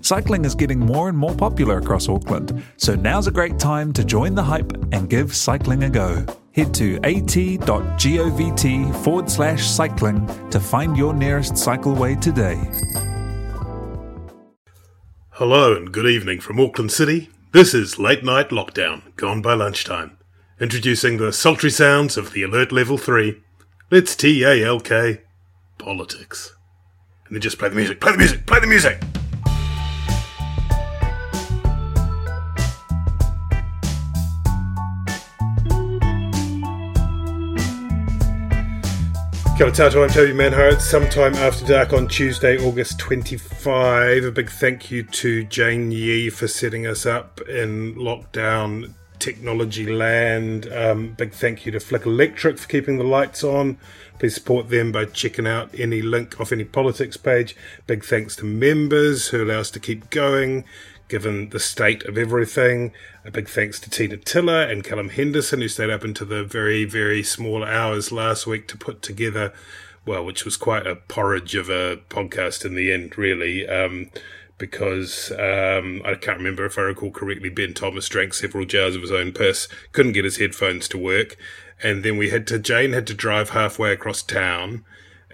Cycling is getting more and more popular across Auckland, so now's a great time to join the hype and give cycling a go. Head to at.govt forward slash cycling to find your nearest cycleway today. Hello and good evening from Auckland City. This is Late Night Lockdown, gone by lunchtime. Introducing the sultry sounds of the Alert Level 3. Let's T A L K politics. And then just play the music, play the music, play the music! Tātou, I'm Toby Manhire. Sometime after dark on Tuesday, August 25. A big thank you to Jane Yee for setting us up in lockdown technology land. Um, big thank you to Flick Electric for keeping the lights on. Please support them by checking out any link off any politics page. Big thanks to members who allow us to keep going given the state of everything. A big thanks to Tina Tiller and Callum Henderson, who stayed up into the very, very small hours last week to put together, well, which was quite a porridge of a podcast in the end, really. Um, because um, I can't remember if I recall correctly, Ben Thomas drank several jars of his own piss, couldn't get his headphones to work, and then we had to Jane had to drive halfway across town,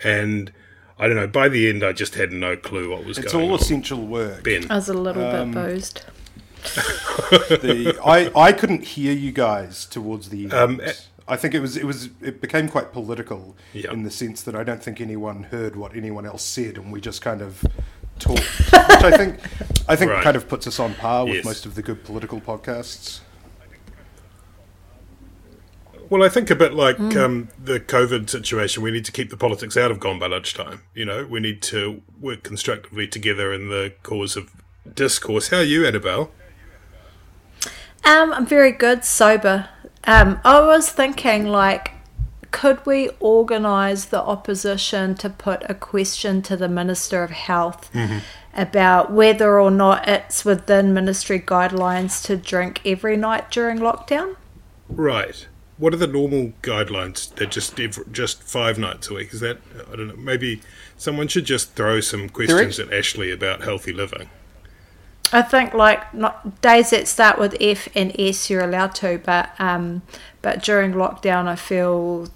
and I don't know. By the end, I just had no clue what was It's going on. It's all essential work. Ben, I was a little Um, bit boozed. The, I, I couldn't hear you guys towards the end. Um, I think it was it was it became quite political Yeah. in the sense that I don't think anyone heard what anyone else said, and we just kind of talked, which I think I think Right. kind of puts us on par with Yes. most of the good political podcasts. Well, I think a bit like um, the COVID situation, we need to keep the politics out of Gone by Lunchtime. You know, we need to work constructively together in the cause of discourse. How are you, Annabelle? Um, I'm very good, sober. Um, I was thinking, like, could we organise the opposition to put a question to the Minister of Health about whether or not it's within ministry guidelines to drink every night during lockdown? Right. What are the normal guidelines? They're just just five nights a week. Is that I don't know. Maybe someone should just throw some questions at Ashley about healthy living. I think like not days that start with F and S you're allowed to, but um, but during lockdown I feel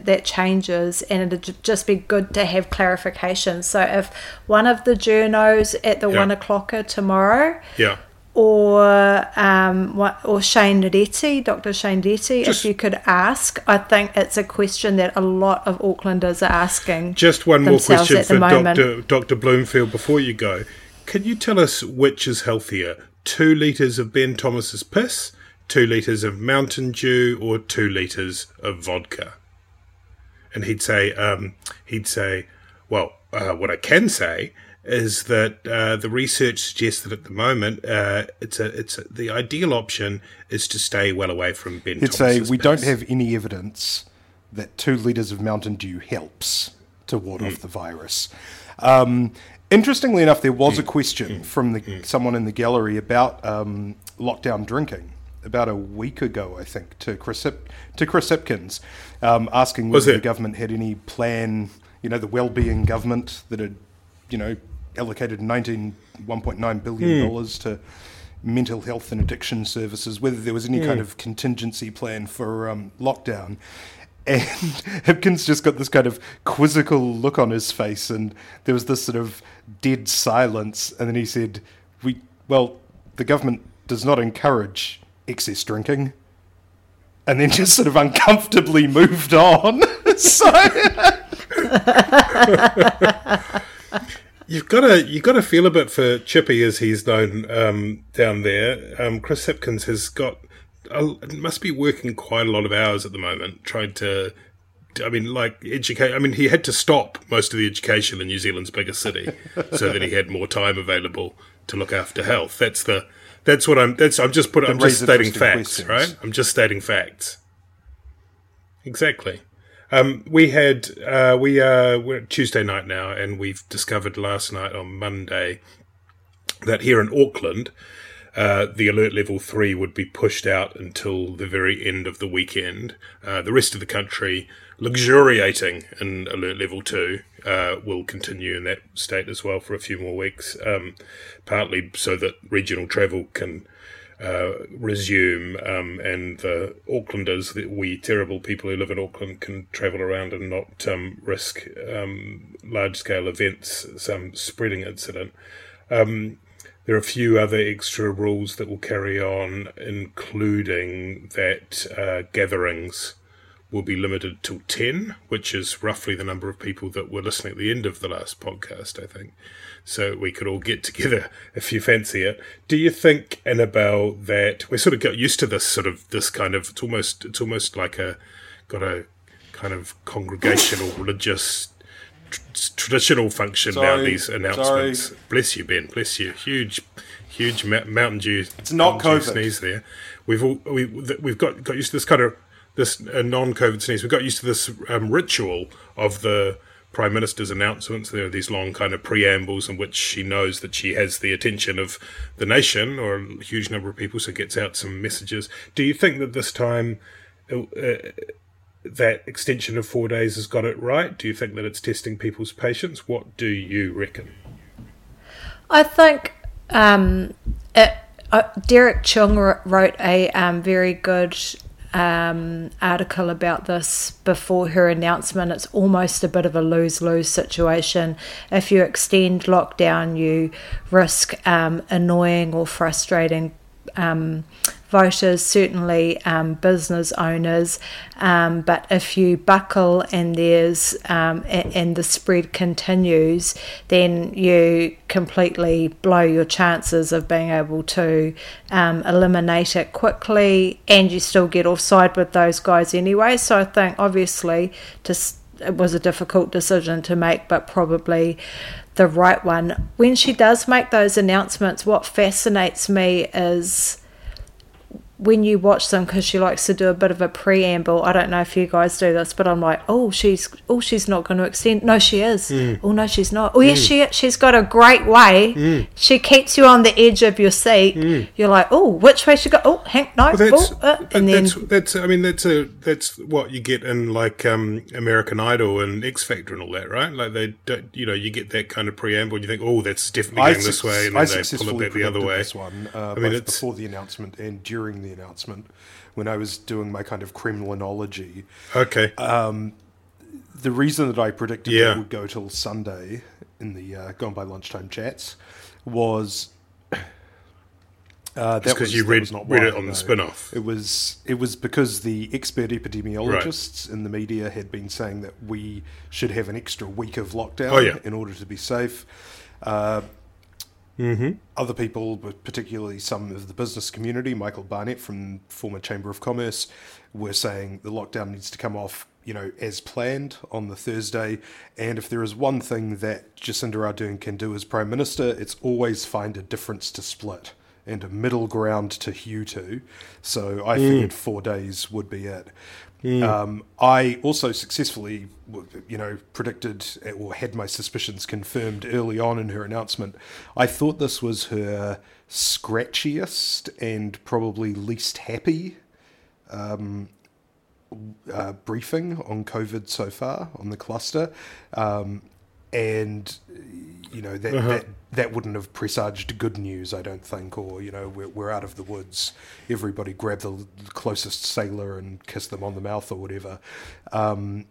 that changes and it'd just be good to have clarification. So if one of the journos at the Yeah. one o'clocker tomorrow Yeah. Or um, what, or Shane Reti, Dr. Shane Reti, if you could ask, I think it's a question that a lot of Aucklanders are asking. Just one more question for. Dr. Dr. Bloomfield before you go. Can you tell us which is healthier? Two litres of Ben Thomas's piss, two litres of Mountain Dew, or two litres of vodka? And he'd say, um, he'd say, well, uh, what I can say is that uh, the research suggests that at the moment, uh, it's a, it's a, the ideal option is to stay well away from Ben. Say Thomas's we don't have any evidence that two litres of Mountain Dew helps to ward off the virus. Um, interestingly enough, there was a question from the, someone in the gallery about um, lockdown drinking about a week ago, I think, to Chris, Hip- to Chris Hipkins, um, asking whether the government had any plan, you know, the well-being government that had, you know, allocated 19, $1.9 billion to mental health and addiction services, whether there was any kind of contingency plan for um, lockdown. And Hipkins just got this kind of quizzical look on his face, and there was this sort of dead silence. And then he said, "We well, the government does not encourage excess drinking." And then just sort of uncomfortably moved on. so You've got to you've got to feel a bit for Chippy as he's known um, down there. Um, Chris Hipkins has got uh, must be working quite a lot of hours at the moment trying to. I mean, like educate. I mean, he had to stop most of the education in New Zealand's biggest city so that he had more time available to look after health. That's the. That's what I'm. That's I'm just putting. I'm just stating facts, questions. right? I'm just stating facts. Exactly. Um, we had uh, we uh, we're Tuesday night now, and we've discovered last night on Monday that here in Auckland, uh, the alert level three would be pushed out until the very end of the weekend. Uh, the rest of the country, luxuriating in alert level two, uh, will continue in that state as well for a few more weeks, um, partly so that regional travel can uh, resume, um, and the Aucklanders, the, we terrible people who live in Auckland, can travel around and not um, risk um, large scale events, some spreading incident. Um, there are a few other extra rules that will carry on, including that uh, gatherings will be limited to 10, which is roughly the number of people that were listening at the end of the last podcast, I think so we could all get together if you fancy it. Do you think, Annabelle, that we sort of got used to this sort of this kind of it's almost it's almost like a got a kind of congregational religious traditional function sorry, now. These announcements. Sorry. Bless you, Ben. Bless you. Huge, huge Mountain Dew. It's not COVID. Sneeze there. We've all we we've got got used to this kind of this uh, non-COVID sneeze. We've got used to this um, ritual of the prime minister's announcements. There are these long kind of preambles in which she knows that she has the attention of the nation or a huge number of people, so gets out some messages. Do you think that this time uh, uh, that extension of four days has got it right? Do you think that it's testing people's patience? What do you reckon? I think um, it, uh, Derek Cheng wrote a um, very good um, article about this before her announcement. It's almost a bit of a lose lose situation. If you extend lockdown, you risk um, annoying or frustrating um, voters, certainly um, business owners. Um, but if you buckle and there's um, and the spread continues, then you completely blow your chances of being able to um, eliminate it quickly, and you still get offside with those guys anyway. So I think obviously just it was a difficult decision to make, but probably the right one. When she does make those announcements, what fascinates me is when you watch them because she likes to do a bit of a preamble i don't know if you guys do this but i'm like oh she's oh she's not going to extend no she is mm. oh no she's not oh yes mm. she she's got a great way mm. she keeps you on the edge of your seat mm. you're like oh which way she go oh hang no well, that's, oh, uh, and then that's, that's i mean that's a that's what you get in like um american idol and x factor and all that right like they don't you know you get that kind of preamble and you think oh that's definitely going this way and then I they pull it back the other way this one uh, i mean it's before the announcement and during the announcement when I was doing my kind of Kremlinology. Okay. Um, the reason that I predicted yeah. it would go till Sunday in the uh, Gone by Lunchtime chats was. Uh, that because you read, read it on the spin off. It was it was because the expert epidemiologists right. in the media had been saying that we should have an extra week of lockdown oh, yeah. in order to be safe. Uh, Mm-hmm. Other people, particularly some of the business community, Michael Barnett from former Chamber of Commerce, were saying the lockdown needs to come off, you know, as planned on the Thursday. And if there is one thing that Jacinda Ardern can do as Prime Minister, it's always find a difference to split and a middle ground to hew to. So I mm. figured four days would be it. Mm. Um, I also successfully, you know, predicted or had my suspicions confirmed early on in her announcement. I thought this was her scratchiest and probably least happy um, uh, briefing on COVID so far on the cluster, um, and you know that, uh-huh. that that wouldn't have presaged good news, I don't think, or, you know, we're, we're out of the woods. Everybody grab the closest sailor and kiss them on the mouth or whatever. Um,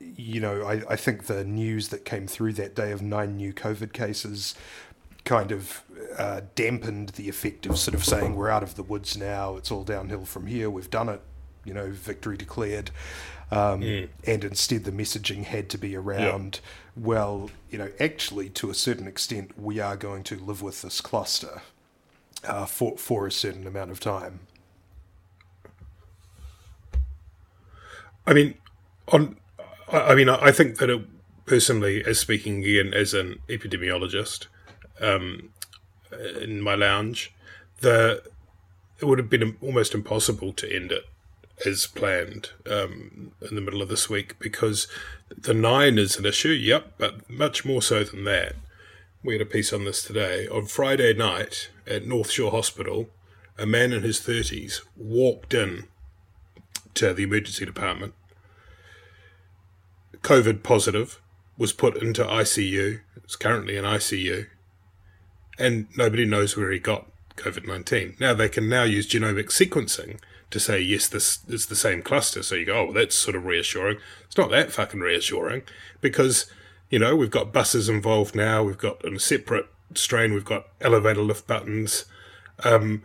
you know, I, I think the news that came through that day of nine new COVID cases kind of uh, dampened the effect of sort of saying we're out of the woods now, it's all downhill from here, we've done it, you know, victory declared. Um, And instead, the messaging had to be around, well, you know, actually, to a certain extent, we are going to live with this cluster uh, for, for a certain amount of time. I mean, on. I mean, I I think that it, personally, as speaking again as an epidemiologist, um, in my lounge, the it would have been almost impossible to end it as planned um, in the middle of this week because the nine is an issue. Yep, but much more so than that. We had a piece on this today. On Friday night at North Shore Hospital, a man in his thirties walked in to the emergency department. COVID positive, was put into ICU. It's currently in ICU, and nobody knows where he got COVID nineteen. Now they can now use genomic sequencing to say yes, this is the same cluster. So you go, oh, well, that's sort of reassuring. It's not that fucking reassuring because you know we've got buses involved now. We've got a separate strain. We've got elevator lift buttons Um,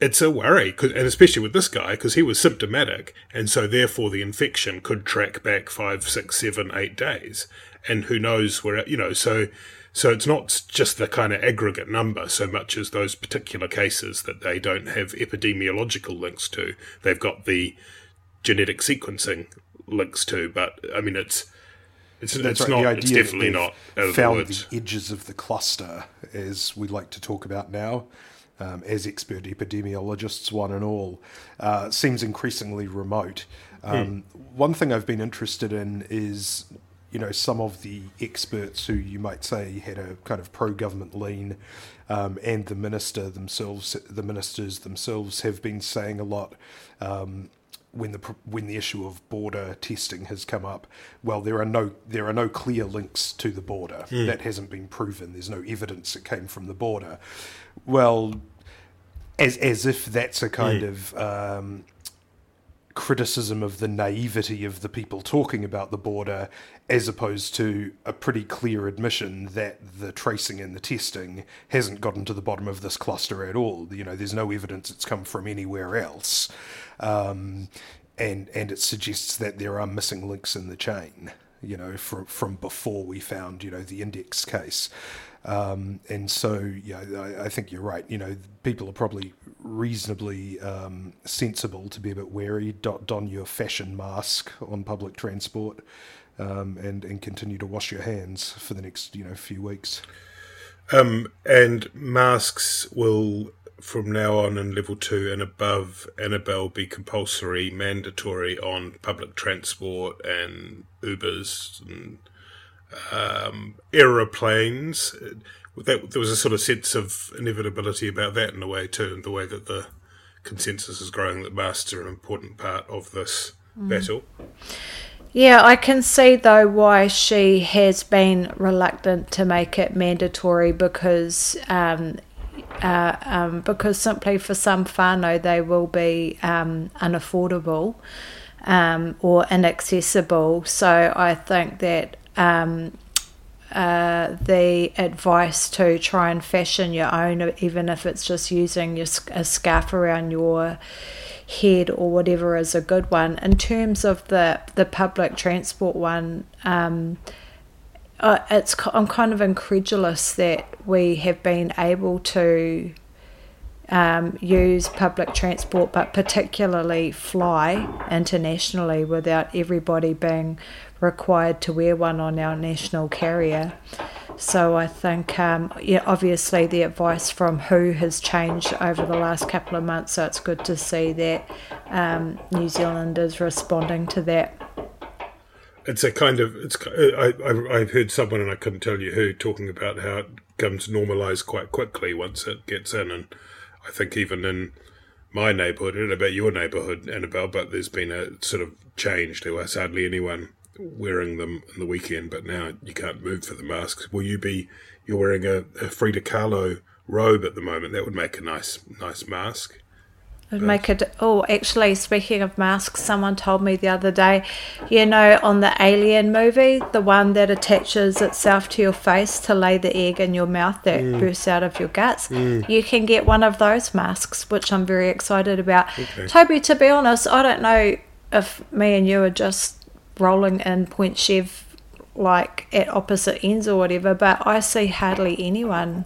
it's a worry, and especially with this guy, because he was symptomatic, and so therefore the infection could track back five, six, seven, eight days, and who knows where you know. So, so it's not just the kind of aggregate number so much as those particular cases that they don't have epidemiological links to. They've got the genetic sequencing links to, but I mean it's. It's, That's it's right. not. the idea that definitely not the found woods. the edges of the cluster, as we like to talk about now, um, as expert epidemiologists, one and all, uh, seems increasingly remote. Um, One thing I've been interested in is, you know, some of the experts who you might say had a kind of pro-government lean, um, and the minister themselves, the ministers themselves, have been saying a lot. Um, when the when the issue of border testing has come up, well, there are no there are no clear links to the border. That hasn't been proven. There's no evidence it came from the border. Well, as as if that's a kind of um, criticism of the naivety of the people talking about the border, as opposed to a pretty clear admission that the tracing and the testing hasn't gotten to the bottom of this cluster at all. You know, there's no evidence it's come from anywhere else, um, and and it suggests that there are missing links in the chain. You know, from from before we found you know the index case. Um, and so, yeah, I, I think you're right. You know, people are probably reasonably um, sensible to be a bit wary. Don, don your fashion mask on public transport, um, and and continue to wash your hands for the next you know few weeks. Um, and masks will, from now on in level two and above, Annabelle be compulsory, mandatory on public transport and Ubers and um, aeroplanes. That, there was a sort of sense of inevitability about that in a way too, and the way that the consensus is growing that masks are an important part of this battle. Yeah, I can see though why she has been reluctant to make it mandatory because um, uh, um, because simply for some whānau they will be um, unaffordable um, or inaccessible. So I think that um, uh, the advice to try and fashion your own, even if it's just using your, a scarf around your head or whatever, is a good one. In terms of the the public transport one, um, uh, it's I'm kind of incredulous that we have been able to um, use public transport, but particularly fly internationally without everybody being required to wear one on our national carrier. So I think, um, yeah, obviously the advice from WHO has changed over the last couple of months, so it's good to see that um, New Zealand is responding to that. It's a kind of it's. I, I've heard someone and I couldn't tell you who talking about how it comes normalised quite quickly once it gets in, and I think even in my neighbourhood, don't about your neighbourhood, Annabelle, but there's been a sort of change. There was hardly anyone wearing them in the weekend, but now you can't move for the masks. Will you be? You're wearing a, a Frida Kahlo robe at the moment. That would make a nice nice mask. It would uh, make it. Oh, actually, speaking of masks, someone told me the other day, you know, on the Alien movie, the one that attaches itself to your face to lay the egg in your mouth that mm. bursts out of your guts, mm. you can get one of those masks, which I'm very excited about. Toby, to be honest, I don't know if me and you are just rolling in Point Chev like at opposite ends or whatever, but I see hardly anyone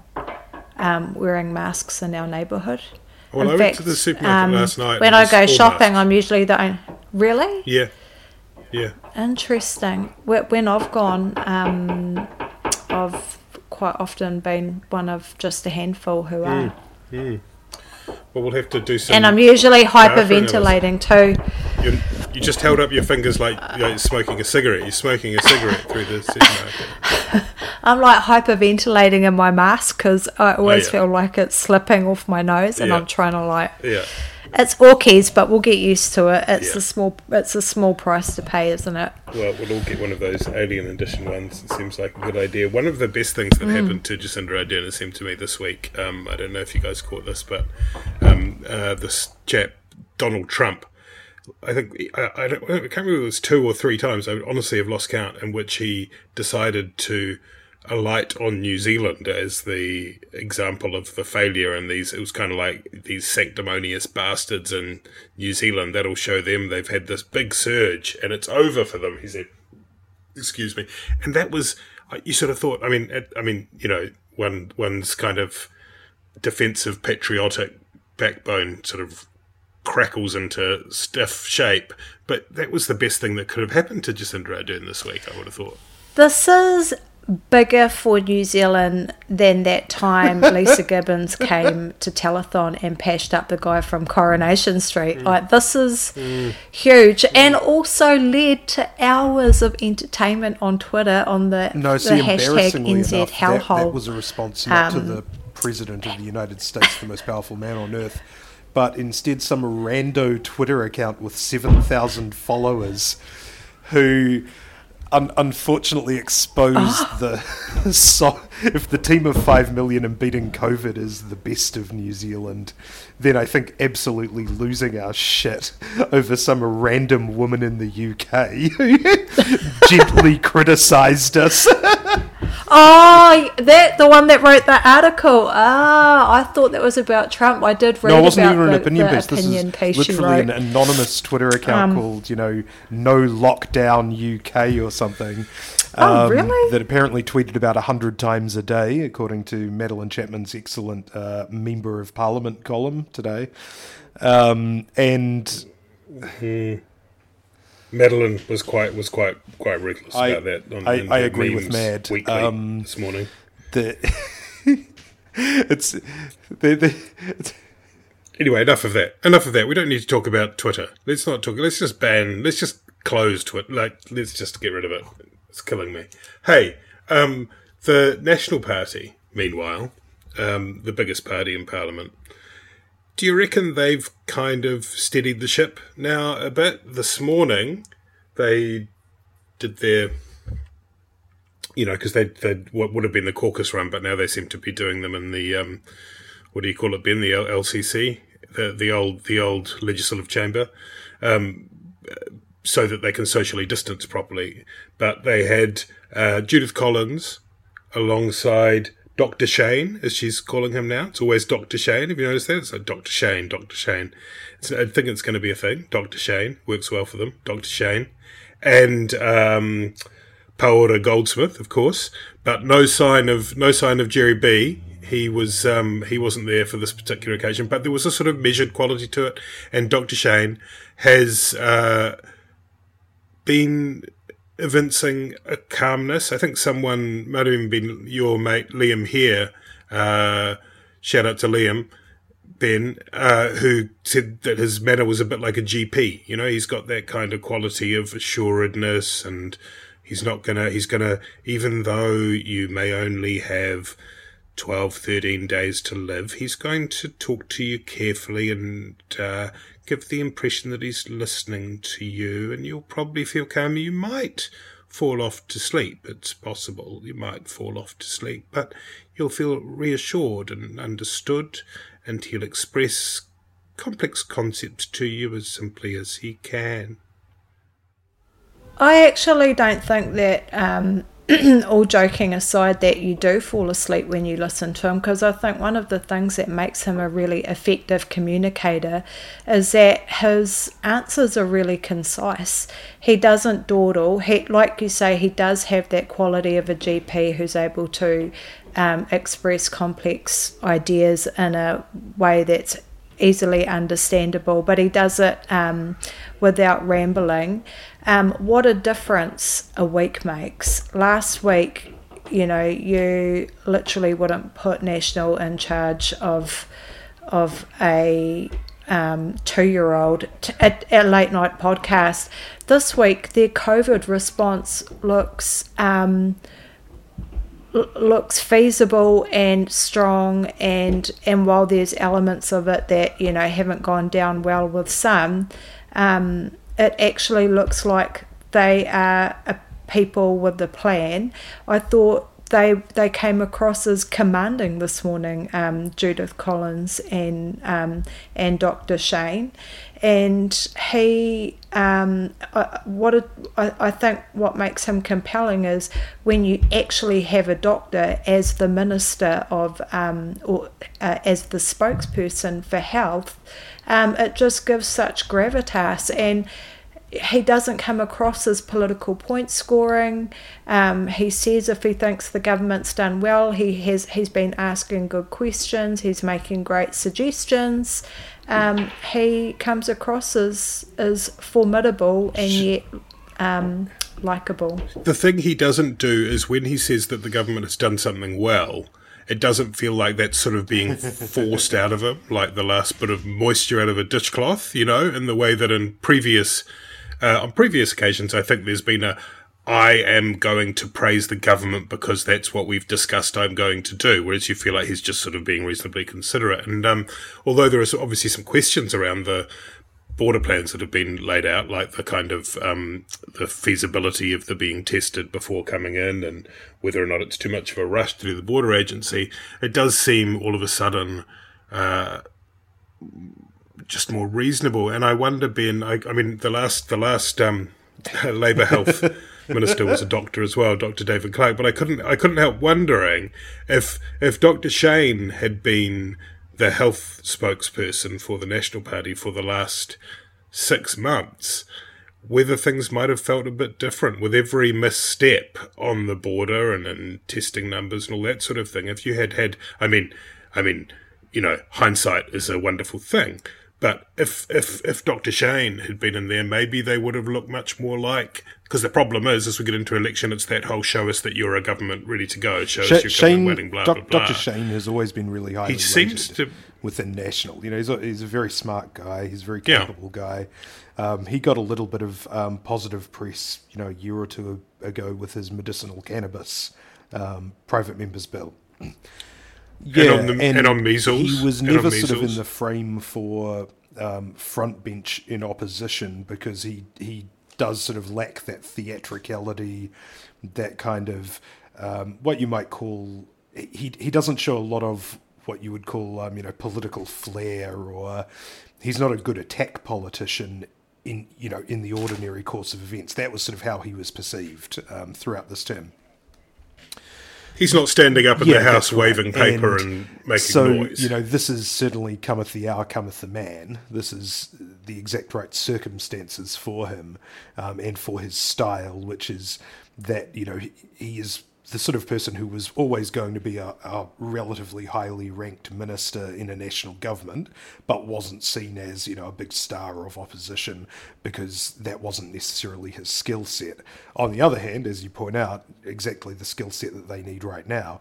um, wearing masks in our neighbourhood. Well, In I went to the supermarket last night When I go shopping, masked. I'm usually the only. Really? Yeah, yeah. Interesting. When I've gone, um, I've quite often been one of just a handful who are. Well, we'll have to do some. And I'm usually hyperventilating too. you, you just held up your fingers like you're smoking a cigarette. You're smoking a cigarette through the supermarket. I'm like hyperventilating in my mask because I always oh, yeah. feel like it's slipping off my nose, and Yeah. I'm trying to like. Yeah. It's orkies, but we'll get used to it. It's Yeah. a small. It's a small price to pay, isn't it? Well, we'll all get one of those Alien Edition ones. It seems like a good idea. One of the best things that happened to Jacinda Ardern, it seemed to me, this week, um, I don't know if you guys caught this, but um, uh, this chap, Donald Trump, I think, I, I, don't, I can't remember if it was two or three times, I honestly have lost count, in which he decided to alight on New Zealand as the example of the failure and these it was kind of like these sanctimonious bastards in New Zealand. That'll show them they've had this big surge and it's over for them he said. Excuse me. And that was you sort of thought I mean I mean you know one one's kind of defensive patriotic backbone sort of crackles into stiff shape but that was the best thing that could have happened to Jacinda Ardern this week I would have thought. This is bigger for New Zealand than that time Lisa Gibbons came to Telethon and pashed up the guy from Coronation Street. Mm. Like this is mm. huge, mm. and also led to hours of entertainment on Twitter on the, No, the see, hashtag NZ enough, that, hellhole. that was a response not to Um, the President of the United States, the most powerful man on earth, but instead some rando Twitter account with 7,000 followers who un- unfortunately exposed Ah. the... So, if the team of 5 million and beating COVID is the best of New Zealand, then I think absolutely losing our shit over some random woman in the UK who gently criticised us. Oh, that the one that wrote the article. Ah, I thought that was about Trump. I did read No, it wasn't about even an the, opinion piece. This opinion is piece literally an anonymous Twitter account Um, called, you know, No Lockdown UK or something. Oh, really? That apparently tweeted about 100 times a day, according to Madeleine Chapman's excellent uh, Member of Parliament column today. Um, and Madeleine was quite was quite quite ruthless I- about that. On, I- I agree with Mad. Weekly Um, this morning. the. it's. The, the, it's Anyway, enough of that. Enough of that. We don't need to talk about Twitter. Let's not talk. Let's just ban. Let's just close Twitter. Like, let's just get rid of it. It's killing me. Hey, um, the National Party. Meanwhile, um, the biggest party in Parliament. Do you reckon they've kind of steadied the ship now a bit? This morning, they did their you know, because they they what would have been the caucus run, but now they seem to be doing them in the um, what do you call it, Ben? The LCC, the the old the old legislative chamber, um, so that they can socially distance properly. But they had uh, Judith Collins alongside Dr. Shane, as she's calling him now. It's always Dr. Shane. Have you noticed that? It's like Dr. Shane, Dr. Shane. It's, I think it's going to be a thing. Dr. Shane works well for them. Dr. Shane. And um, Paola Goldsmith, of course, but no sign of no sign of Gerry B. He was um, he wasn't there for this particular occasion, but there was a sort of measured quality to it. And Dr. Shane has uh, been evincing a calmness. I think someone might have even been your mate Liam here. Uh, shout out to Liam. Ben, uh, who said that his manner was a bit like a GP. You know, he's got that kind of quality of assuredness and he's not gonna, he's gonna, even though you may only have 12, 13 days to live, he's going to talk to you carefully and, uh, give the impression that he's listening to you and you'll probably feel calm. You might fall off to sleep. It's possible you might fall off to sleep, but you'll feel reassured and understood and he'll express complex concepts to you as simply as he can. I actually don't think that um, all joking aside, that you do fall asleep when you listen to him because I think one of the things that makes him a really effective communicator is that his answers are really concise. He doesn't dawdle. He, like you say, he does have that quality of a GP who's able to um, express complex ideas in a way that's easily understandable, but he does it um, without rambling. Um, what a difference a week makes. Last week, you know, you literally wouldn't put National in charge of of a um, two year old at a late night podcast. This week, their COVID response looks. Um, looks feasible and strong and and while there's elements of it that you know haven't gone down well with some um, it actually looks like they are a people with a plan. I thought they they came across as commanding this morning um, judith collins and um, and dr shane. And he um, uh, what it, I, I, think what makes him compelling is when you actually have a doctor as the minister of um, or uh, as the spokesperson for health um, it just gives such gravitas. And he doesn't come across as political point scoring. Um, he says if he thinks the government's done well, he has he's been asking good questions. He's making great suggestions um, he comes across as as formidable and yet um, likable. The thing he doesn't do is when he says that the government has done something well, it doesn't feel like that's sort of being forced out of him, like the last bit of moisture out of a dishcloth, you know, in the way that in previous uh, on previous occasions, I think there's been a I am going to praise the government because that's what we've discussed I'm going to do. Whereas you feel like he's just sort of being reasonably considerate. And um, although there are obviously some questions around the border plans that have been laid out, like the kind of um, the feasibility of the being tested before coming in, and whether or not it's too much of a rush to do the border agency, it does seem all of a sudden. Uh, just more reasonable, and I wonder, Ben. I, I mean, the last, the last um, Labour Health minister was a doctor as well, Dr. David Clark. But I couldn't I couldn't help wondering if if Dr. Shane had been the health spokesperson for the National Party for the last six months, whether things might have felt a bit different with every misstep on the border and in testing numbers and all that sort of thing. If you had had, I mean, I mean, you know, hindsight is a wonderful thing. But if if if Dr. Shane had been in there, maybe they would have looked much more like. Because the problem is, as we get into election, it's that whole show us that you're a government ready to go. Show us your Shane, wedding, blah, Doc, blah, blah. Dr. Shane has always been really highly he seems to within National. You know, he's a, he's a very smart guy. He's a very capable yeah. guy. Um, he got a little bit of um, positive press, you know, a year or two ago with his medicinal cannabis um, private members bill. Yeah, and on, the, and, and on measles. He was never sort of in the frame for um, front bench in opposition because he he does sort of lack that theatricality, that kind of um, what you might call. He he doesn't show a lot of what you would call um, you know political flair, or he's not a good attack politician in you know in the ordinary course of events. That was sort of how he was perceived um, throughout this term. He's not standing up in yeah, the house waving paper and, and, making so, noise. You know, this is certainly cometh the hour, cometh the man. This is the exact right circumstances for him um, and for his style, which is that, you know, he, he is the sort of person who was always going to be a, a, relatively highly ranked minister in a national government, but wasn't seen as, you know, a big star of opposition because that wasn't necessarily his skill set. On the other hand, as you point out, exactly the skill set that they need right now.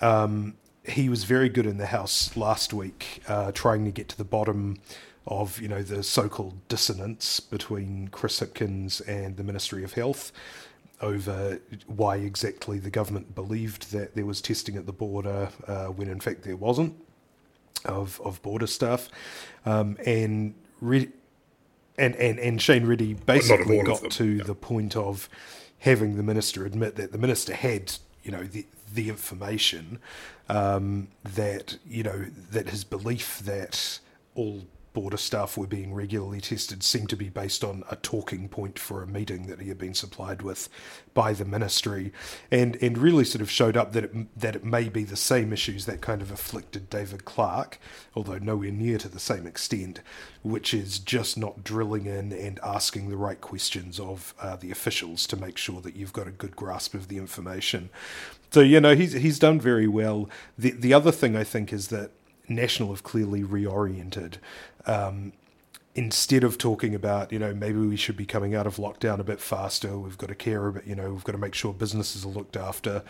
Um, he was very good in the House last week, uh, trying to get to the bottom of, you know, the so-called dissonance between Chris Hipkins and the Ministry of Health over why exactly the government believed that there was testing at the border uh, when in fact there wasn't of of border stuff, um, and, Re- and and and Shane Reti basically got to yeah. the point of having the minister admit that the minister had you know the the information um, that you know that his belief that all border staff were being regularly tested seemed to be based on a talking point for a meeting that he had been supplied with by the ministry, and and really sort of showed up that it, that it may be the same issues that kind of afflicted David Clark, although nowhere near to the same extent, which is just not drilling in and asking the right questions of uh, the officials to make sure that you've got a good grasp of the information. So you know he's he's done very well. The the other thing I think is that National have clearly reoriented. Um, instead of talking about, you know, maybe we should be coming out of lockdown a bit faster, we've got to care about, you know, we've got to make sure businesses are looked after.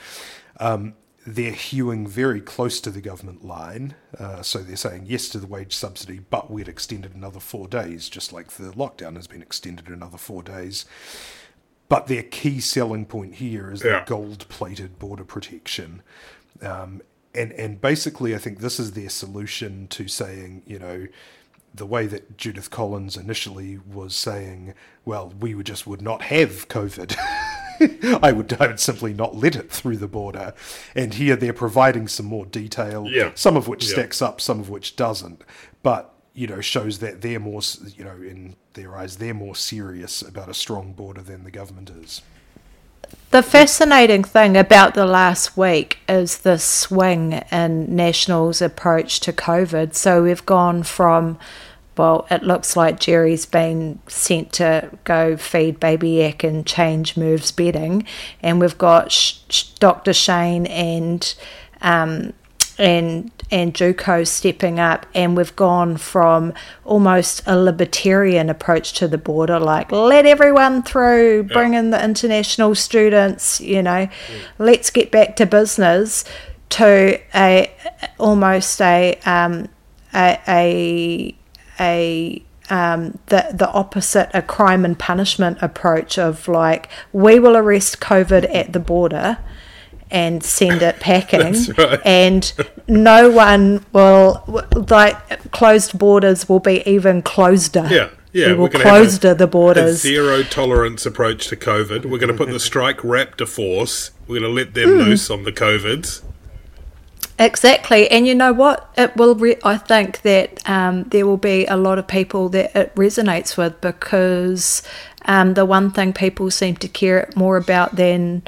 Um, they're hewing very close to the government line. Uh, so they're saying yes to the wage subsidy, but we'd extended another four days, just like the lockdown has been extended another four days. But their key selling point here is yeah. the gold plated border protection. Um, and and basically, I think this is their solution to saying, you know, the way that Judith Collins initially was saying, well, we would just would not have COVID. I would I would simply not let it through the border. And here they're providing some more detail, yeah. some of which yeah. stacks up, some of which doesn't. But you know, shows that they're more, you know, in their eyes, they're more serious about a strong border than the government is. The fascinating thing about the last week is the swing in National's approach to COVID. So we've gone from, well, it looks like Gerry's been sent to go feed baby Eck and change Merv's bedding, and we've got Dr. Shane and um, and and Juco stepping up, and we've gone from almost a libertarian approach to the border, like let everyone through, bring in the international students, you know, let's get back to business, to a almost a um, a a, a um, the the opposite, a crime and punishment approach of like we will arrest COVID at the border and send it packing. right. And no one will, like, closed borders will be even closer. Yeah. Yeah, we will close the borders. zero tolerance approach to COVID. We're going to put the strike raptor force. We're going to let them mm. loose on the COVIDs. Exactly, and you know what? It will. Re- I think that um, there will be a lot of people that it resonates with because um, the one thing people seem to care more about than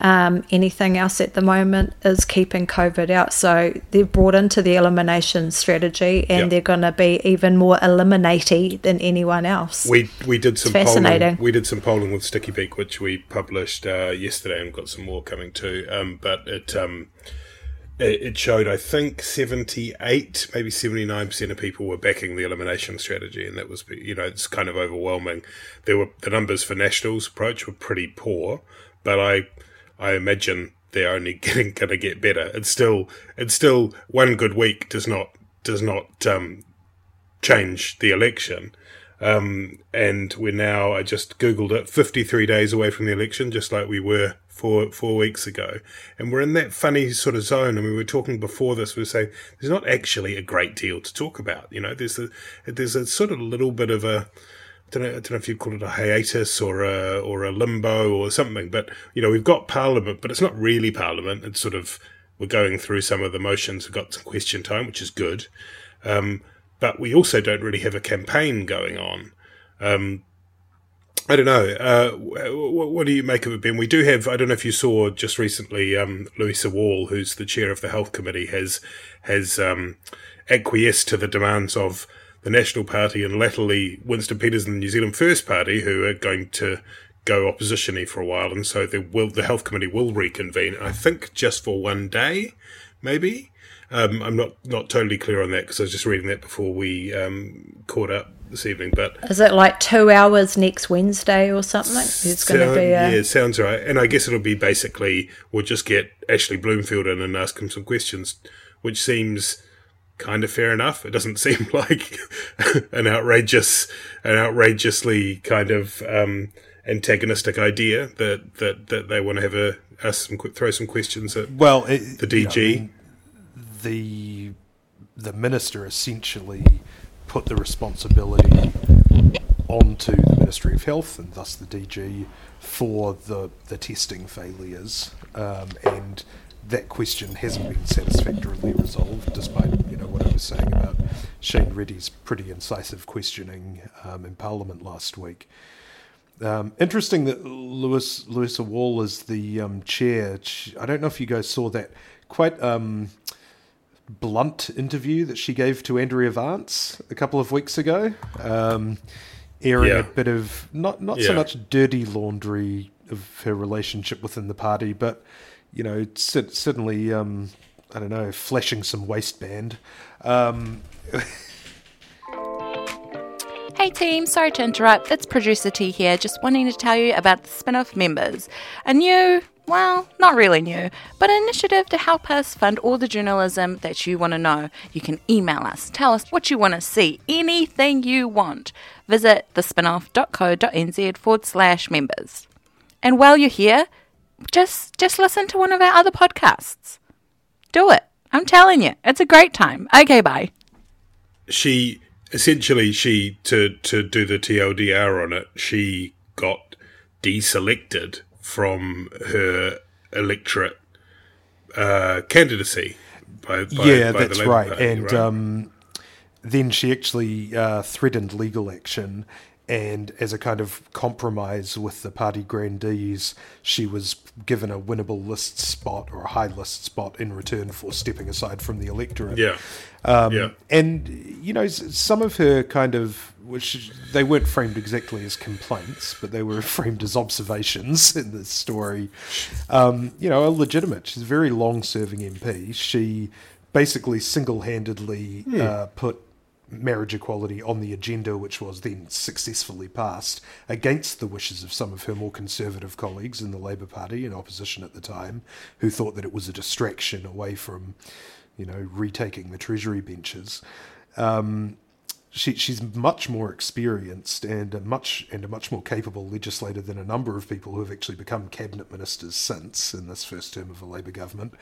um, anything else at the moment is keeping COVID out. So they've brought into the elimination strategy, and yep. they're going to be even more eliminating than anyone else. We we did some fascinating. Polling. We did some polling with Stickybeak, which we published uh, yesterday, and got some more coming too. Um, but it. It showed, I think, 78, maybe 79% of people were backing the elimination strategy. And that was, you know, it's kind of overwhelming. There were, the numbers for National's approach were pretty poor, but I, I imagine they're only getting going to get better. It's still it's still one good week does not does not um, change the election. Um, and we're now I just googled it 53 days away from the election, just like we were four four weeks ago. And we're in that funny sort of zone. And we were talking before this. We were saying there's not actually a great deal to talk about. You know, there's a there's a sort of little bit of a I don't know, I don't know if you'd call it a hiatus or a or a limbo or something, but you know we've got Parliament, but it's not really Parliament. It's sort of we're going through some of the motions. We've got some question time, which is good, um, but we also don't really have a campaign going on. Um, I don't know. Uh, what, what, do you make of it, Ben? We do have. I don't know if you saw just recently. Um, Louisa Wall, who's the chair of the health committee, has has um, acquiesced to the demands of the National Party and latterly Winston Peters and the New Zealand First Party, who are going to go oppositiony for a while, and so the will the health committee will reconvene. I think just for one day, maybe. Um, I'm not not totally clear on that because I was just reading that before we um, caught up this evening. But is it like two hours next Wednesday or something? It's going to be a... yeah, sounds right. And I guess it'll be basically we'll just get Ashley Bloomfield in and ask him some questions, which seems kind of fair enough. It doesn't seem like an outrageous, an outrageously kind of um, antagonistic idea that, that, that they want to have a ask some throw some questions at well it, the DG. You know, I mean, the the minister essentially put the responsibility onto the Ministry of Health and thus the DG for the the testing failures um, and that question hasn't been satisfactorily resolved, despite you know what I was saying about Shane Reti's pretty incisive questioning um, in Parliament last week. Um, interesting that Lewis Louisa Wall is the um, chair. I don't know if you guys saw that quite um, blunt interview that she gave to Andrea Vance a couple of weeks ago, um, airing yeah. a bit of not not yeah. so much dirty laundry of her relationship within the party, but you know certainly um, I don't know flashing some waistband. Um, Hey team, sorry to interrupt. It's producer T here, just wanting to tell you about the spin off members. A new, well, not really new, but an initiative to help us fund all the journalism that you want to know. You can email us, tell us what you want to see, anything you want. Visit thespinoff.co.nz forward slash members. And while you're here, just just listen to one of our other podcasts. Do it. I'm telling you, it's a great time. Okay, bye. She essentially she to to do the TLDR on it, she got deselected from her electorate uh, candidacy. By, by, yeah, by that's right. Party, and right? Um, then she actually uh, threatened legal action and as a kind of compromise with the party grandees, she was given a winnable list spot or a high list spot in return for stepping aside from the electorate. Yeah. Um, yeah. And, you know, some of her kind of, which they weren't framed exactly as complaints, but they were framed as observations in the story, um, you know, are legitimate. She's a very long serving MP. She basically single handedly hmm. uh, put marriage equality on the agenda, which was then successfully passed against the wishes of some of her more conservative colleagues in the Labour Party in opposition at the time, who thought that it was a distraction away from, you know, retaking the Treasury benches. Um, she, she's much more experienced and a much and a much more capable legislator than a number of people who have actually become cabinet ministers since in this first term of a Labour government.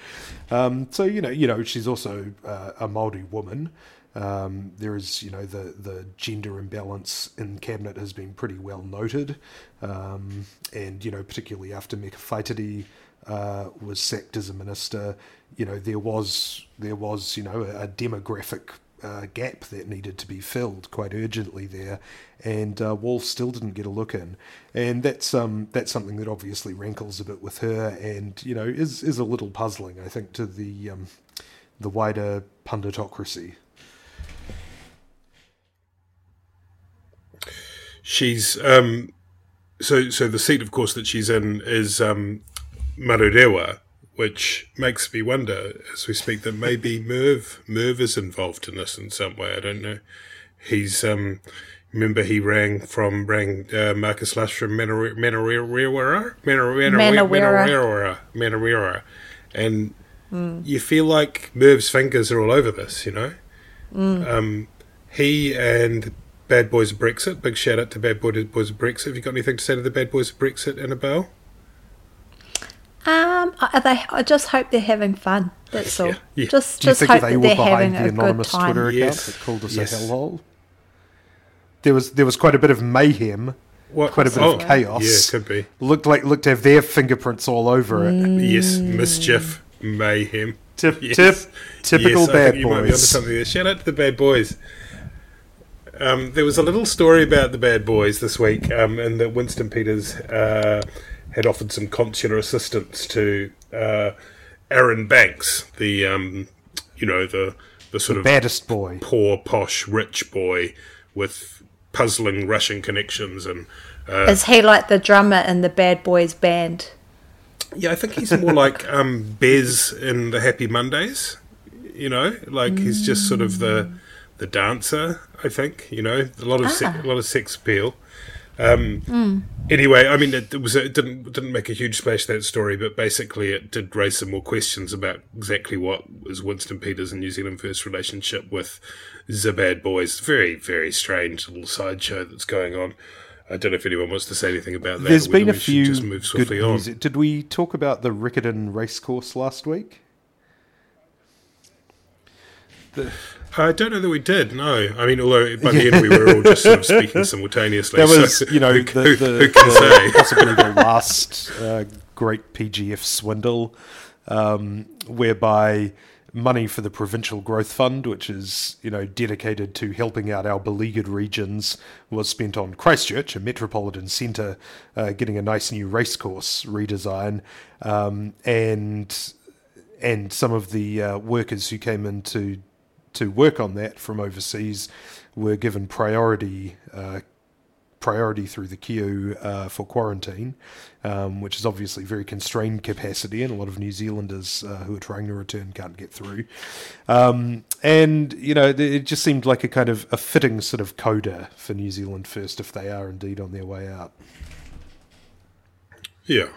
Um, so you know, you know, she's also uh, a Maori woman. Um, there is, you know, the, the gender imbalance in cabinet has been pretty well noted, um, and you know, particularly after Meka Whaitiri uh, was sacked as a minister, you know, there was there was you know a, a demographic uh, gap that needed to be filled quite urgently there, and uh, Wall still didn't get a look in, and that's um that's something that obviously rankles a bit with her, and you know is is a little puzzling, I think, to the um, the wider punditocracy. She's um, so so the seat, of course, that she's in is um, Manurewa, which makes me wonder as we speak that maybe Merv Merv is involved in this in some way. I don't know. He's um, remember he rang from rang uh, Marcus Lush from Manurewa Manurewa Manurewa and mm. you feel like Merv's fingers are all over this, you know. Mm. Um, he and Bad Boys of Brexit. Big shout out to Bad Boys of Brexit. Have you got anything to say to the Bad Boys of Brexit, Annabelle? Um, are they? I just hope they're having fun. That's all. Yeah, yeah. Just, just hope they that they're having the a anonymous good time. Twitter account yes. that called us yes. a hellhole? There was there was quite a bit of mayhem. What? Quite a bit oh, of chaos. Yeah, could be. Looked like looked to have their fingerprints all over it. Mm. Yes, mischief, mayhem. Tip, yes. tip, typical yes, bad boys. Shout out to the bad boys. Um, there was a little story about the bad boys this week, um, and that Winston Peters uh, had offered some consular assistance to uh, Arron Banks, the um, you know the the sort the of baddest boy, poor posh rich boy with puzzling Russian connections, and uh, is he like the drummer in the Bad Boys band? Yeah, I think he's more like um, Bez in the Happy Mondays. You know, like mm. he's just sort of the the dancer. I think you know a lot of ah. se- a lot of sex appeal. Um, mm. Anyway, I mean, it, it, was it didn't didn't make a huge splash that story, but basically it did raise some more questions about exactly what was Winston Peters and New Zealand First relationship with the bad boys. Very very strange little sideshow that's going on. I don't know if anyone wants to say anything about that. There's been a few just move swiftly on. Did we talk about the Riccarton racecourse last week? The, I don't know that we did. No, I mean, although by the end we were all just sort of speaking simultaneously. That was, so you know, who, the, the, who can the, say? possibly the last uh, great PGF swindle. um, whereby money for the provincial growth fund, which is you know dedicated to helping out our beleaguered regions, was spent on Christchurch, a metropolitan centre, uh, getting a nice new racecourse redesign, um, and and some of the uh, workers who came in to to work on that from overseas were given priority uh, priority through the queue uh, for quarantine, um, which is obviously very constrained capacity, and a lot of New Zealanders uh, who are trying to return can't get through. Um, and you know, it just seemed like a kind of a fitting sort of coda for New Zealand First if they are indeed on their way out. Yeah.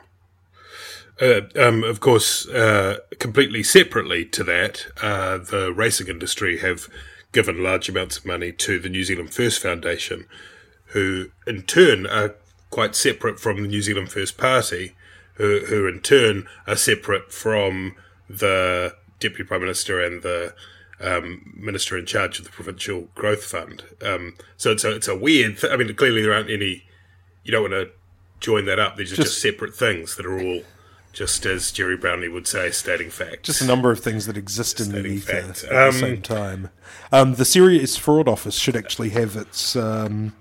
Uh, um, of course, uh, completely separately to that, uh, the racing industry have given large amounts of money to the New Zealand First Foundation, who in turn are quite separate from the New Zealand First Party, who, who in turn are separate from the Deputy Prime Minister and the um, Minister in charge of the Provincial Growth Fund. Um, so it's a, it's a weird, th- I mean, clearly there aren't any, you don't want to join that up. These are just, just separate things that are all just as Gerry Brownlee would say, stating facts. Just a number of things that exist in the ether at um, the same time. Um, the Serious Fraud Office should actually have its um,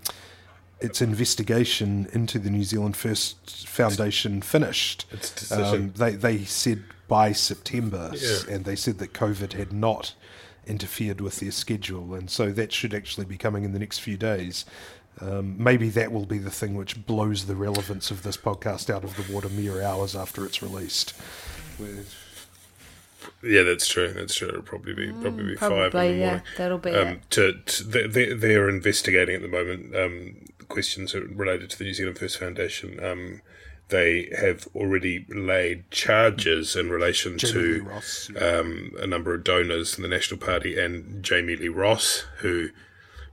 its investigation into the New Zealand First Foundation finished. Um, they they said by September, Yeah. and they said that COVID had not interfered with their schedule, and so that should actually be coming in the next few days. Um, maybe that will be the thing which blows the relevance of this podcast out of the water mere hours after it's released. Where- Yeah, that's true. That's true. It'll probably be probably be five in the Probably, yeah, that'll be Um, it. to, to they- they, they're investigating at the moment um, questions related to the New Zealand First Foundation. Um, they have already laid charges in relation Jamie to Ross, um, a number of donors in the National Party and Jami-Lee Ross, who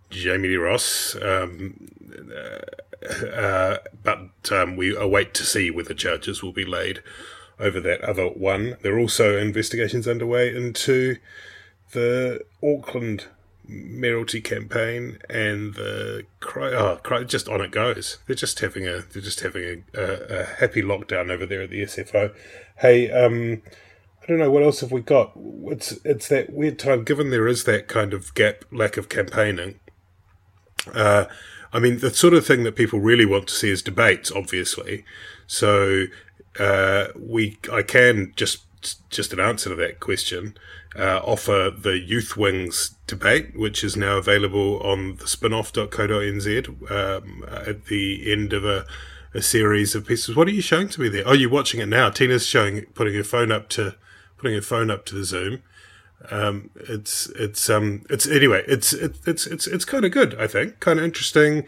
Jami-Lee Ross. Um, uh, but um, we await to see whether charges will be laid over that other one. There are also investigations underway into the Auckland mayoralty campaign and the cry, oh, cry, just on it goes. They're just having a they're just having a, a, a happy lockdown over there at the SFO. Hey, um, I don't know what else have we got. It's it's that weird time. Given there is that kind of gap, lack of campaigning. Uh, I mean, the sort of thing that people really want to see is debates, obviously. So uh, we, I can just just an answer to that question. Uh, offer the Youth Wings debate, which is now available on the spinoff.co.nz um, at the end of a, a series of pieces. What are you showing to me there? Oh, you're watching it now. Tina's showing, putting her phone up to, putting her phone up to the Zoom. Um, it's it's um it's anyway it's it, it's it's it's kind of good I think kind of interesting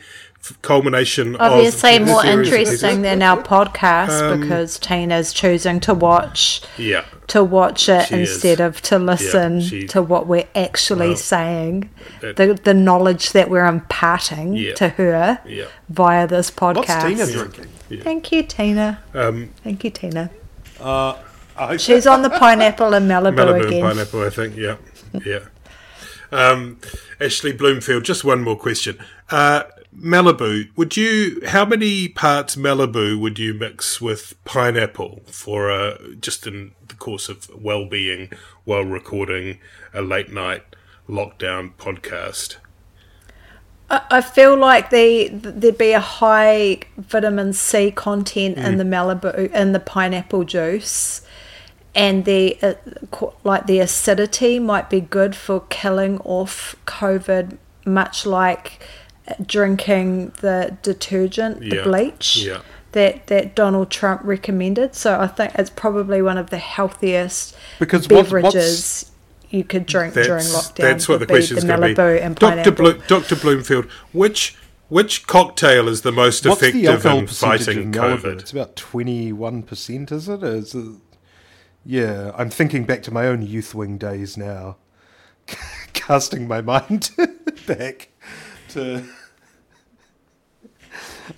culmination Obviously, of a more interesting than our podcast Um, because Tina's choosing to watch yeah to watch it She is. instead of to listen she- to what we're actually Well, saying, that- the the knowledge that we're imparting Yeah. to her yeah via this What's podcast. Tina drinking? Thank you, Tina. um Thank you, Tina. Uh, I She's on the pineapple and Malibu, Malibu again. and pineapple I think yeah yeah. Um Ashley Bloomfield just one more question. Uh Malibu would you how many parts Malibu would you mix with pineapple for uh just in the course of well-being while recording a late night lockdown podcast? I I feel like the there'd be a high vitamin C content in the Malibu in the pineapple juice, and the uh, like the acidity might be good for killing off COVID, much like uh, drinking the detergent, the Yeah, bleach. yeah. That, that Donald Trump recommended, so I think it's probably one of the healthiest Because what- beverages you could drink during lockdown. That's what the question is going to be. And Dr. Blo- Dr. Bloomfield, which which cocktail is the most What's effective alcohol in fighting of COVID? It's about twenty one percent, is it? Is it? Yeah, I'm thinking back to my own youth wing days now, casting my mind back to.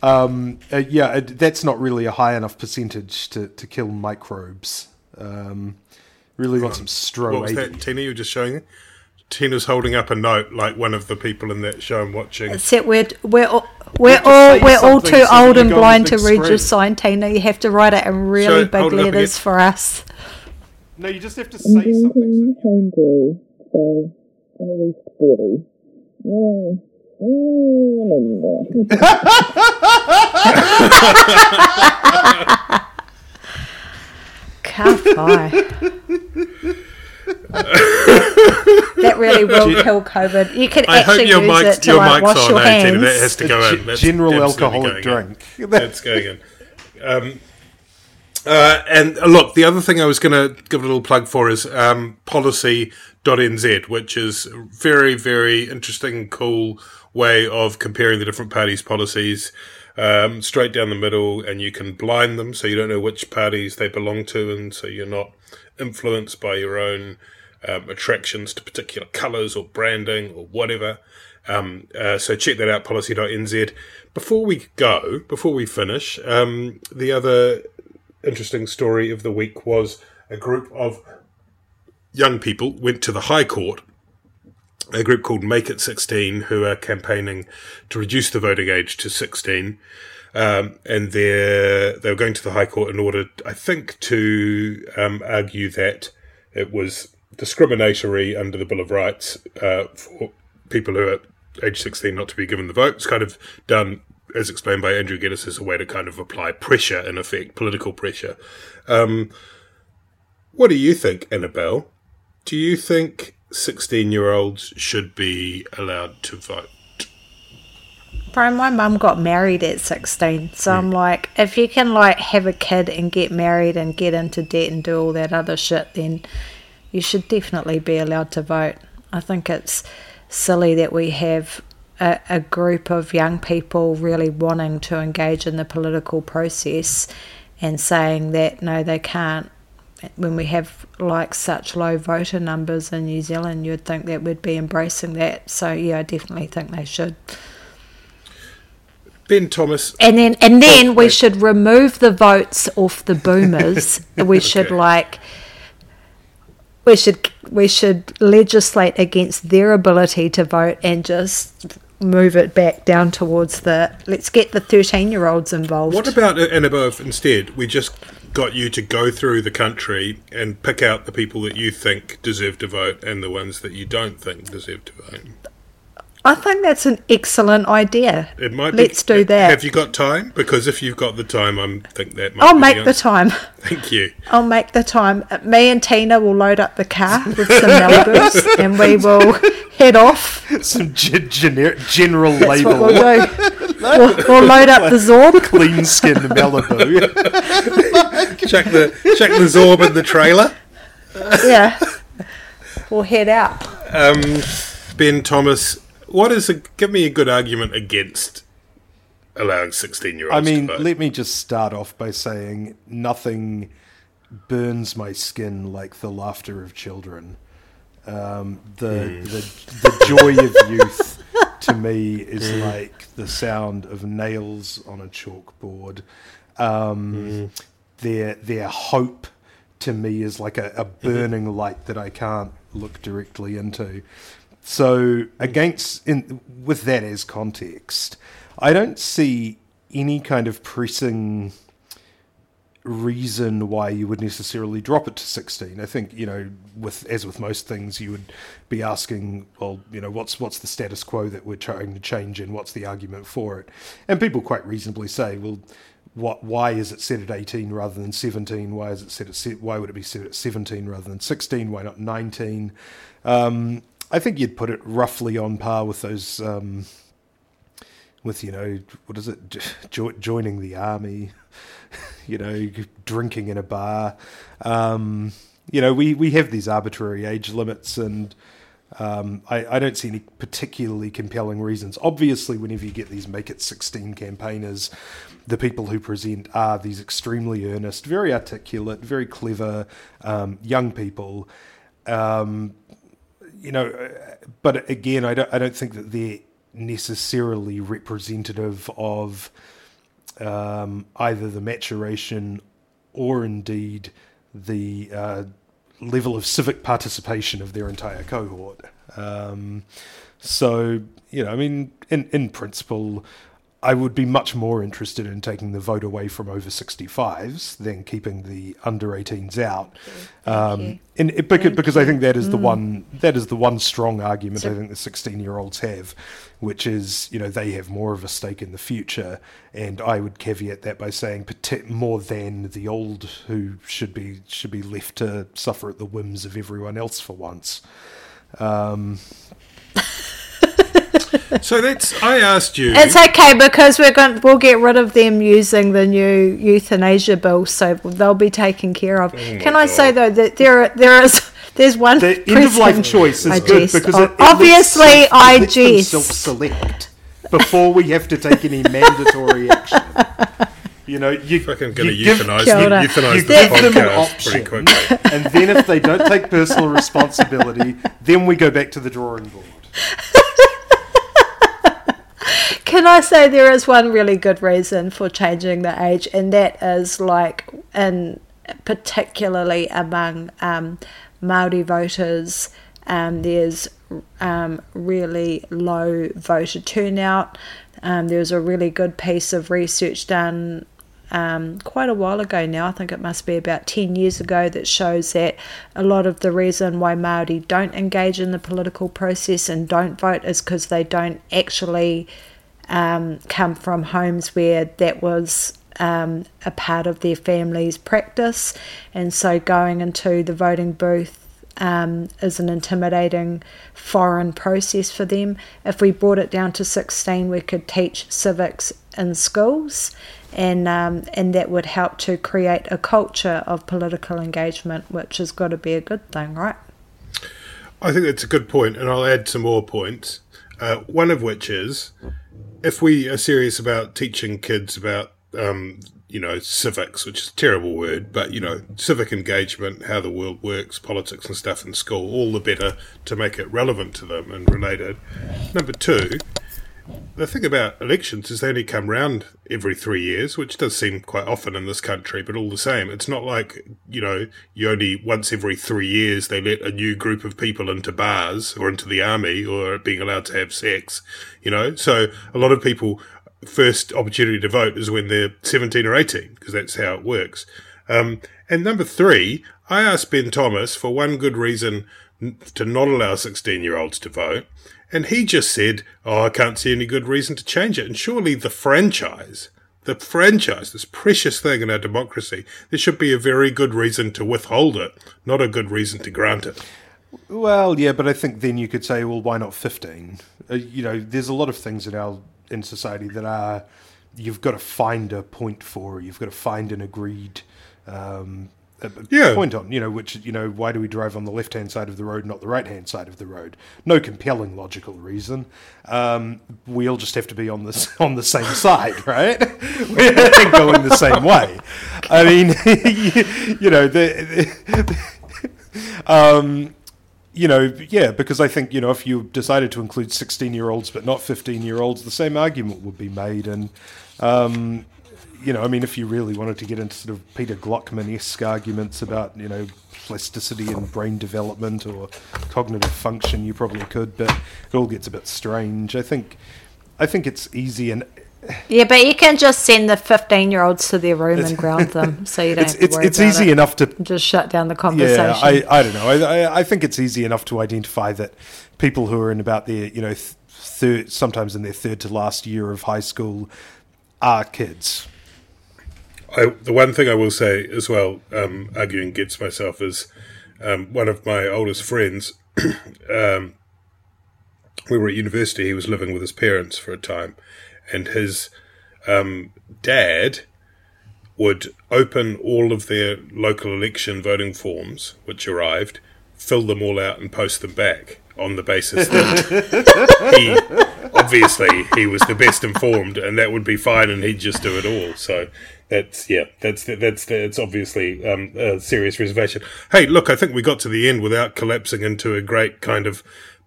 Um, uh, yeah, it, that's not really a high enough percentage to, to kill microbes. Um, really want some stro What was 80. that, Tina? You were just showing it. Tina's holding up a note like one of the people in that show I'm watching. Except we're we're all, we're all we're all too so old and blind to big read your sign, Tina. You have to write it in really Show- big hold it up letters for us. No, you just have to say something. So that you- hungry, so at least 40. Yeah. Ka pai. that really will kill COVID. You can I hope actually your use mic's, it to your like mic's wash on, your Tina? hands. That has to go A in. That's general absolutely alcoholic going in. drink. That's going in. Um, uh, and uh, look, the other thing I was going to give a little plug for is um, policy.nz, which is a very, very interesting, cool way of comparing the different parties' policies um, straight down the middle, and you can blind them so you don't know which parties they belong to, and so you're not influenced by your own um, attractions to particular colours or branding or whatever. Um, uh, so check that out, policy.nz. Before we go, before we finish, um, the other interesting story of the week was a group of young people went to the High Court, a group called Make It 16, who are campaigning to reduce the voting age to 16. Um, and they're, they were going to the High Court in order, I think, to um, argue that it was discriminatory under the Bill of Rights uh, for people who are age 16 not to be given the vote. It's kind of done, as explained by Andrew Geddis, as a way to kind of apply pressure, in effect, political pressure. Um, what do you think, Annabelle? Do you think 16 year olds should be allowed to vote? Bro, my mum got married at 16. So Hmm. I'm like, if you can like have a kid and get married and get into debt and do all that other shit, then you should definitely be allowed to vote. I think it's silly that we have a, a group of young people really wanting to engage in the political process and saying that no, they can't. When we have like such low voter numbers in New Zealand, you'd think that we'd be embracing that. So yeah, I definitely think they should. Ben Thomas, And then and oh, then we wait. should remove the votes off the boomers. we should Okay. like we should we should legislate against their ability to vote and just move it back down towards the let's get the 13 year olds involved. what about Annabelle if instead we just got you to go through the country and pick out the people that you think deserve to vote and the ones that you don't think deserve to vote? I think that's an excellent idea. It might. Let's be, do that. Have you got time? Because if you've got the time, I think that. Might I'll make the time. Thank you. I'll make the time. Me and Tina will load up the car with some Malibus and we will head off. Some ge- gener- general That's label. what we'll do. We'll, we'll load up the Zorb. Clean skin Malibu. Check the check the Zorb in the trailer. Yeah. We'll head out. Um, ben Thomas, what is a? Give me a good argument against allowing sixteen-year-olds. I mean, to vote. let me just start off by saying nothing burns my skin like the laughter of children. Um, the, hmm. the the joy of youth to me is hmm. like the sound of nails on a chalkboard. Um, hmm. Their their hope to me is like a, a mm-hmm. burning light that I can't look directly into. So against in with that as context, I don't see any kind of pressing reason why you would necessarily drop it to 16 i think you know with as with most things you would be asking well you know what's what's the status quo that we're trying to change and what's the argument for it? And people quite reasonably say well what why is it set at 18 rather than 17 why is it set at why would it be set at 17 rather than 16 why not 19 um, i think you'd put it roughly on par with those um, with you know what is it? Jo- joining the army you know drinking in a bar um, you know we, we have these arbitrary age limits and um, I, I don't see any particularly compelling reasons. Obviously, whenever you get these Make It 16 campaigners, the people who present are these extremely earnest, very articulate, very clever um, young people. Um, you know, but again, I don't, I don't think that they're necessarily representative of um, either the maturation or indeed the uh, level of civic participation of their entire cohort. Um, so, you know, I mean, in, in principle, I would be much more interested in taking the vote away from over 65s than keeping the under 18s out. Um, and it, because, because I think that is the one that is the one strong argument I think the 16 year olds have, which is you know they have more of a stake in the future, and I would caveat that by saying more than the old who should be should be left to suffer at the whims of everyone else for once. Um, So that's. I asked you. It's okay because we're going. We'll get rid of them using the new euthanasia bill, so they'll be taken care of. Oh can I say though that there there is there's one the end of life choice is I good because it, it obviously lets I it lets self-select before we have to take any mandatory action. You know, you fucking going to you give- euthanize, Kia ora. euthanize you the give them an pretty option, quickly. and then if they don't take personal responsibility, then we go back to the drawing board. Can I say there is one really good reason for changing the age, and that is like, and particularly among um, Maori voters, um, there's um, really low voter turnout. Um, there was a really good piece of research done um, quite a while ago now. I think it must be about 10 years ago that shows that a lot of the reason why Maori don't engage in the political process and don't vote is because they don't actually um, come from homes where that was um, a part of their family's practice. And so going into the voting booth um, is an intimidating foreign process for them. If we brought it down to 16, we could teach civics in schools, and um, and that would help to create a culture of political engagement, which has got to be a good thing, right? I think that's a good point, and I'll add some more points. Uh, one of which is if we are serious about teaching kids about, um, you know, civics, which is a terrible word, but, you know, civic engagement, how the world works, politics and stuff in school, all the better to make it relevant to them and related. Number two, the thing about elections is they only come round every three years, which does seem quite often in this country, but all the same, it's not like, you know, you only once every three years they let a new group of people into bars or into the army or being allowed to have sex, you know? So a lot of people, first opportunity to vote is when they're 17 or 18, because that's how it works. Um, and number three, I asked Ben Thomas for one good reason to not allow 16 year olds to vote. And he just said, Oh, I can't see any good reason to change it. And surely the franchise, the franchise, this precious thing in our democracy, there should be a very good reason to withhold it, not a good reason to grant it. Well, yeah, but I think then you could say, well, why not 15? Uh, you know, there's a lot of things in our in society that are you've got to find a point for, you've got to find an agreed um, Yeah. point on, you know, which you know, why do we drive on the left hand side of the road, not the right hand side of the road? No compelling logical reason. Um, we all just have to be on this on the same side, right? We're going the same way. I mean, you, you know, the, the um, you know, yeah, because I think you know if you decided to include sixteen-year-olds but not fifteen-year-olds, the same argument would be made, and um, you know, I mean, if you really wanted to get into sort of Peter Gluckman-esque arguments about you know plasticity and brain development or cognitive function, you probably could, but it all gets a bit strange. I think, I think it's easy and Yeah, but you can just send the 15 year olds to their room and ground them so you don't it's have to it's it's easy it. enough to Just shut down the conversation. Yeah, I, I don't know. I, I, I think it's easy enough to identify that people who are in about their, you know, th- third, sometimes in their third to last year of high school are kids. I, the one thing I will say as well, um, arguing against myself, is um, one of my oldest friends. um, we were at university. He was living with his parents for a time, and his um, dad would open all of their local election voting forms, which arrived, fill them all out, and post them back on the basis that he obviously he was the best informed, and that would be fine, and he'd just do it all. So that's yeah, that's that's that's obviously um, a serious reservation. Hey, look, I think we got to the end without collapsing into a great kind of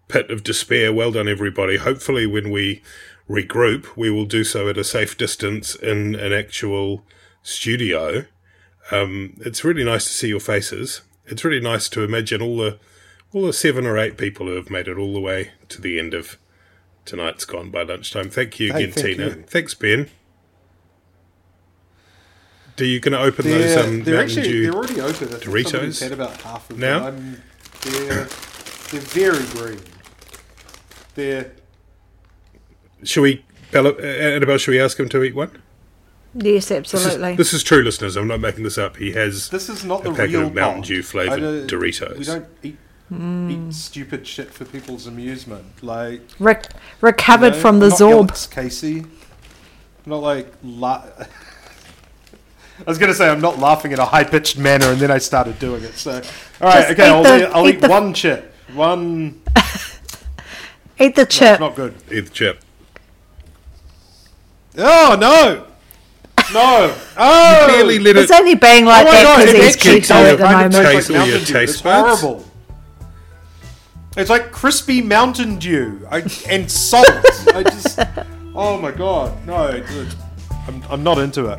pit of despair. Well done, everybody. Hopefully, when we regroup, we will do so at a safe distance in an actual studio. Um, it's really nice to see your faces. It's really nice to imagine all the all the seven or eight people who have made it all the way to the end of tonight's gone by lunchtime. Thank you Hey, thank Tina. you. Thanks, Ben. Do you going to open They're, those um, they're Mountain actually Dew? they're already open. I think Doritos? somebody's had about half of Now? them. I'm, they're they're very green. They're Should we, Bella, uh, Annabelle? Should we ask him to eat one? Yes, This is, absolutely. this is true, listeners. I'm not making this up. He has. this is not A the packet real of Mountain pot. Dew flavoured Doritos. We don't eat eat stupid shit for people's amusement. Like Re- recovered you know, from the not Zorb. Alex Casey. Not like la- I was going to say I'm not laughing in a high pitched manner, and then I started doing it. So, all right, Just okay, eat I'll, the- eat, I'll eat eat the- one chip. One. Eat the It's chip. not good. Eat the chip. Oh no! No! Oh! Barely let It's it. only being like Oh my that God, because it he's actually keto kind at of- the moment. tastes with your taste it's horrible. It's like crispy Mountain Dew I, and salt. I just, oh my god, no, it- it- I'm, I'm not into it.